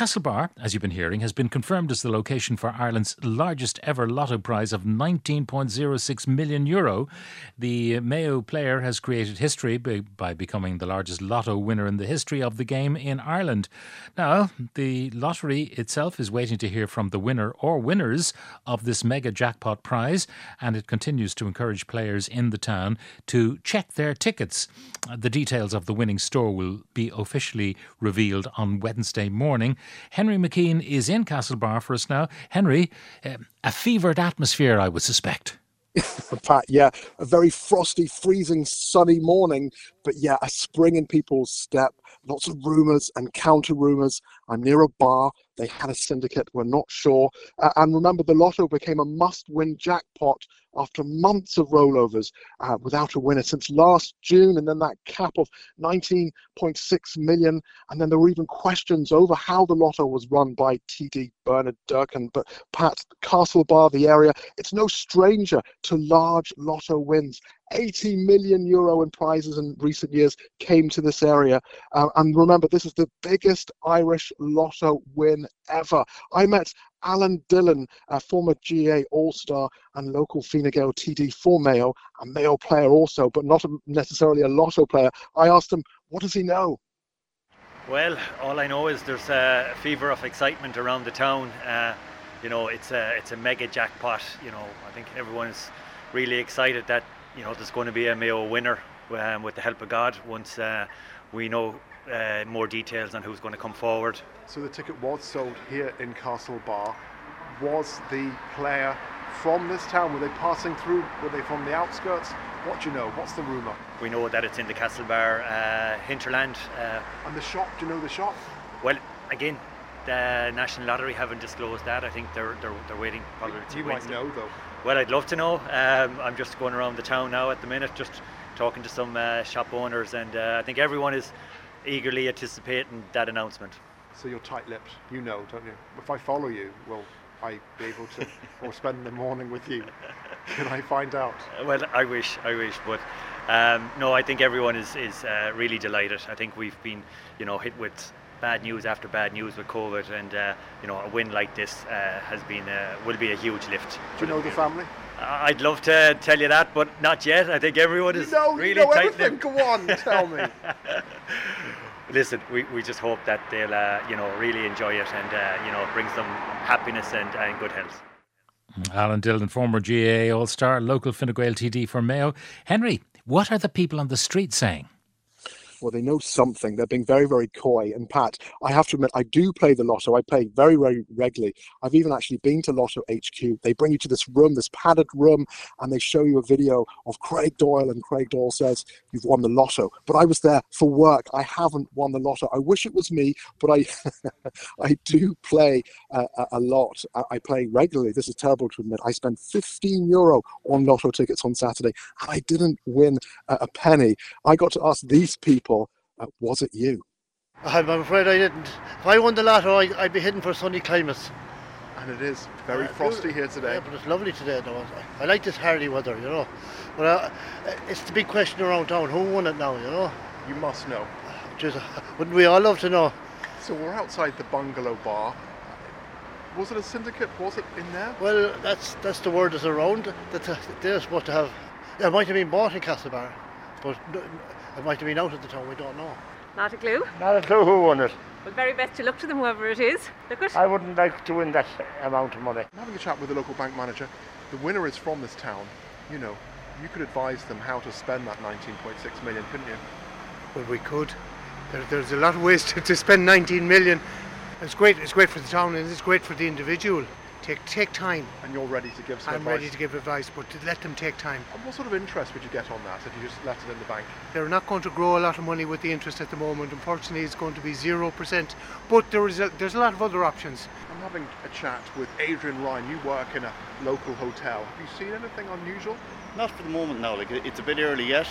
Castlebar, as you've been hearing, has been confirmed as the location for Ireland's largest ever lotto prize of 19.06 million euro. The Mayo player has created history by, becoming the largest lotto winner in the history of the game in Ireland. Now, the lottery itself is waiting to hear from the winner or winners of this mega jackpot prize, and it continues to encourage players in the town to check their tickets. The details of the winning store will be officially revealed on Wednesday morning. Henry McKean is in Castlebar for us now. Henry, uh, a fevered atmosphere, I would suspect. Pat, yeah, a very frosty, freezing, sunny morning, but yeah, a spring in people's step. Lots of rumours and counter rumours. I'm near a bar. They had a syndicate. We're not sure. Uh, and remember, the lotto became a must-win jackpot after months of rollovers uh, without a winner since last June, and then that cap of 19.6 million. And then there were even questions over how the lotto was run by TD Bernard Durkan. But Pat, Castlebar, the area, it's no stranger to large lotto wins. 80 million euro in prizes in recent years came to this area. Uh, and remember, this is the biggest Irish lotto win ever. I met Alan Dillon, a former GAA All-Star and local Fine Gael TD for Mayo, a Mayo player also, but not necessarily a lotto player. I asked him, what does he know? Well, all I know is there's a fever of excitement around the town. Uh, you know, it's a it's a mega jackpot. You know, I think everyone's really excited that you know there's going to be a Mayo winner um, with the help of God once uh, we know uh, more details on who's going to come forward. So the ticket was sold here in Castlebar. Was the player from this town? Were they passing through? Were they from the outskirts? What do you know? What's the rumour? We know that it's in the Castlebar uh, hinterland. Uh, and the shop? Do you know the shop? Well, again, the National Lottery haven't disclosed that. I think they're they're, they're waiting probably. You might know though. Well, I'd love to know. Um, I'm just going around the town now at the minute, just talking to some uh, shop owners, and uh, I think everyone is eagerly anticipating that announcement. So you're tight-lipped, you know, don't you? If I follow you, will I be able to, or spend the morning with you? Can I find out? Well, I wish, I wish, but um, no, I think everyone is is uh, really delighted. I think we've been, you know, hit with bad news after bad news with COVID, and uh, you know, a win like this uh, has been uh, will be a huge lift. Do you know the family? I'd love to tell you that, but not yet. I think everyone is you know, really you know tight everything. Go on, tell me. Listen, we, we just hope that they'll uh, you know really enjoy it and uh, you know brings them happiness and, and good health. Alan Dillon, former GAA All Star, local Fine Gael TD for Mayo. Henry, what are the people on the street saying? Well, they know something. They're being very, very coy. And Pat, I have to admit, I do play the lotto. I play very, very regularly. I've even actually been to Lotto HQ. They bring you to this room, this padded room, and they show you a video of Craig Doyle. And Craig Doyle says, You've won the lotto. But I was there for work. I haven't won the lotto. I wish it was me, but I, I do play uh, a lot. I play regularly. This is terrible to admit. I spent 15 euro on lotto tickets on Saturday, and I didn't win a penny. I got to ask these people was it you? I'm afraid I didn't. If I won the lotto, I, would be heading for sunny climates. And it is very uh, frosty here today. Yeah, but it's lovely today, though. I like this hardy weather, you know. But uh, it's the big question around town: who won it now? You know. You must know. Just, wouldn't we all love to know? So we're outside the bungalow bar. Was it a syndicate? Was it in there? Well, that's that's the word that's around. That they're supposed to have. It might have been bought in Castlebar, but it might have been out at the time, we don't know. Not a clue. Not a clue who won it. Well, very best to look to them, whoever it is. Look at. I wouldn't like to win that amount of money. I'm having a chat with the local bank manager. The winner is from this town. You know, you could advise them how to spend that 19.6 million, couldn't you? Well, we could. There, there's a lot of ways to, to spend 19 million. It's great. It's great for the town, and it's great for the individual. Take take time. And you're ready to give some I'm advice? ready to give advice, but to let them take time. And what sort of interest would you get on that if you just left it in the bank? They're not going to grow a lot of money with the interest at the moment. Unfortunately, it's going to be 0%. But there is a, there's a lot of other options. I'm having a chat with Adrian Ryan. You work in a local hotel. Have you seen anything unusual? Not for the moment no. Like It's a bit early yet.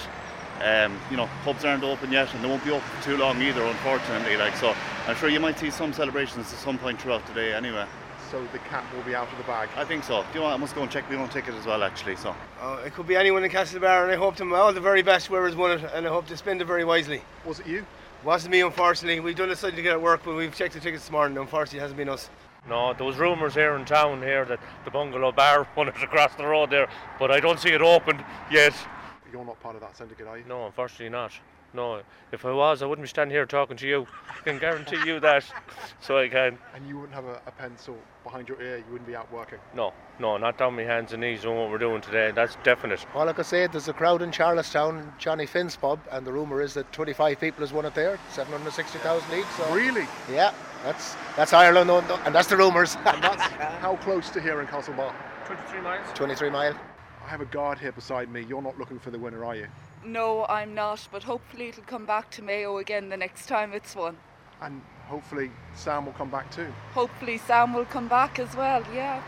Um, you know, pubs aren't open yet, and they won't be open for too long either, unfortunately. Like so, I'm sure you might see some celebrations at some point throughout the day, anyway so the cat will be out of the bag. I think so. Do you want? I must go and check my own ticket as well, actually. So. Uh, it could be anyone in Castlebar, and I hope them all the very best whoever's won it, and I hope they spend it very wisely. Was it you? Wasn't me, unfortunately. We've done a study to get it work, but we've checked the tickets this morning. Unfortunately, it hasn't been us. No, there was rumours here in town here that the Bungalow Bar wanted across the road there, but I don't see it opened yet. You're not part of that syndicate, are you? No, unfortunately not. No, if I was, I wouldn't be standing here talking to you. I can guarantee you that. So I can. And you wouldn't have a, a pencil behind your ear, you wouldn't be out working? No, no, not down my hands and knees doing what we're doing today. That's definite. All like I can say, there's a crowd in Charlestown, Johnny Finn's pub, and the rumour is that 25 people has won it there, 760,000 each. So Really? Yeah, that's that's Ireland, and that's the rumours. And that's how close to here in Castlebar? 23 miles? 23 mile. I have a guard here beside me. You're not looking for the winner, are you? No, I'm not, but hopefully it'll come back to Mayo again the next time it's won. And hopefully Sam will come back too. Hopefully Sam will come back as well, yeah.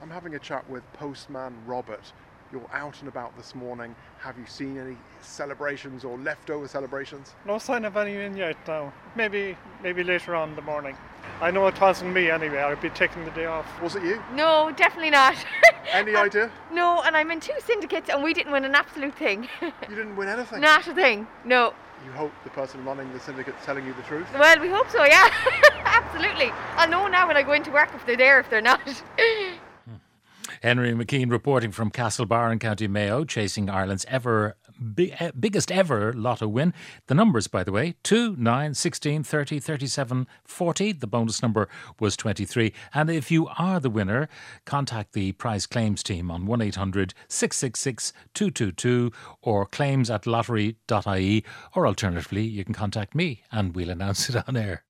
I'm having a chat with Postman Robert. You're out and about this morning. Have you seen any celebrations or leftover celebrations? No sign of any in yet now. Maybe maybe later on in the morning. I know it wasn't me anyway. I'd be taking the day off. Was it you? No, definitely not. Any idea? No, and I'm in two syndicates and we didn't win an absolute thing. You didn't win anything? Not a thing. No. You hope the person running the syndicate's telling you the truth? Well, we hope so, yeah. Absolutely. I'll know now when I go into work if they're there, if they're not. Hmm. Henry McKean reporting from Castlebar in County Mayo, chasing Ireland's ever big, biggest ever lotto win. The numbers, by the way 2, 9, 16, 30, 37, 40. The bonus number was 23. And if you are the winner, contact the prize claims team on 1 800 666 222 or claims at lottery.ie, or alternatively, you can contact me and we'll announce it on air.